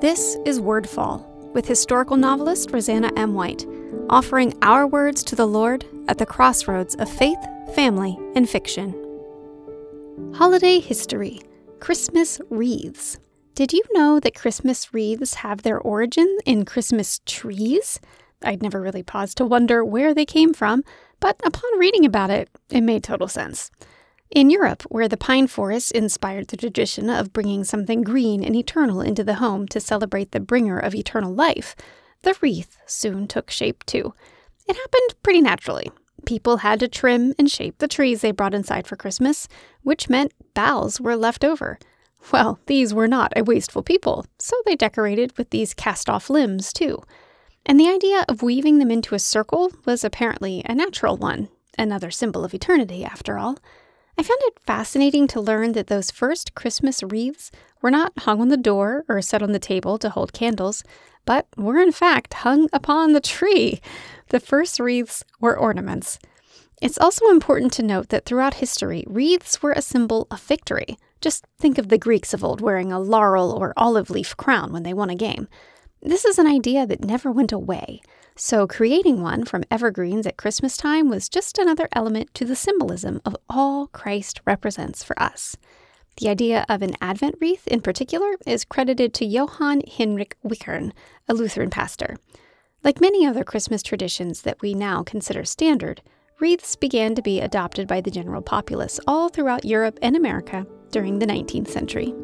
This is Wordfall with historical novelist Roseanna M. White, offering our words to the Lord at the crossroads of faith, family, and fiction. Holiday history Christmas wreaths. Did you know that Christmas wreaths have their origin in Christmas trees? I'd never really paused to wonder where they came from, but upon reading about it, it made total sense. In Europe, where the pine forest inspired the tradition of bringing something green and eternal into the home to celebrate the bringer of eternal life, the wreath soon took shape too. It happened pretty naturally. People had to trim and shape the trees they brought inside for Christmas, which meant boughs were left over. Well, these were not a wasteful people, so they decorated with these cast off limbs too. And the idea of weaving them into a circle was apparently a natural one, another symbol of eternity, after all. I found it fascinating to learn that those first Christmas wreaths were not hung on the door or set on the table to hold candles, but were in fact hung upon the tree. The first wreaths were ornaments. It's also important to note that throughout history, wreaths were a symbol of victory. Just think of the Greeks of old wearing a laurel or olive leaf crown when they won a game. This is an idea that never went away. So, creating one from evergreens at Christmas time was just another element to the symbolism of all Christ represents for us. The idea of an Advent wreath, in particular, is credited to Johann Heinrich Wichern, a Lutheran pastor. Like many other Christmas traditions that we now consider standard, wreaths began to be adopted by the general populace all throughout Europe and America during the 19th century.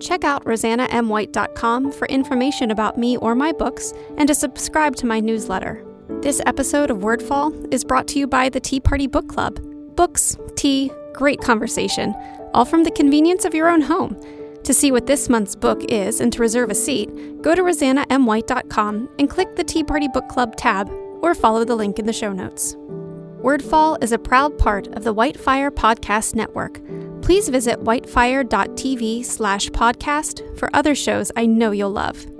Check out roseannamwhite.com for information about me or my books and to subscribe to my newsletter. This episode of Wordfall is brought to you by the Tea Party Book Club. Books, tea, great conversation, all from the convenience of your own home. To see what this month's book is and to reserve a seat, go to roseannamwhite.com and click the Tea Party Book Club tab or follow the link in the show notes. Wordfall is a proud part of the Whitefire Podcast Network please visit whitefire.tv slash podcast for other shows I know you'll love.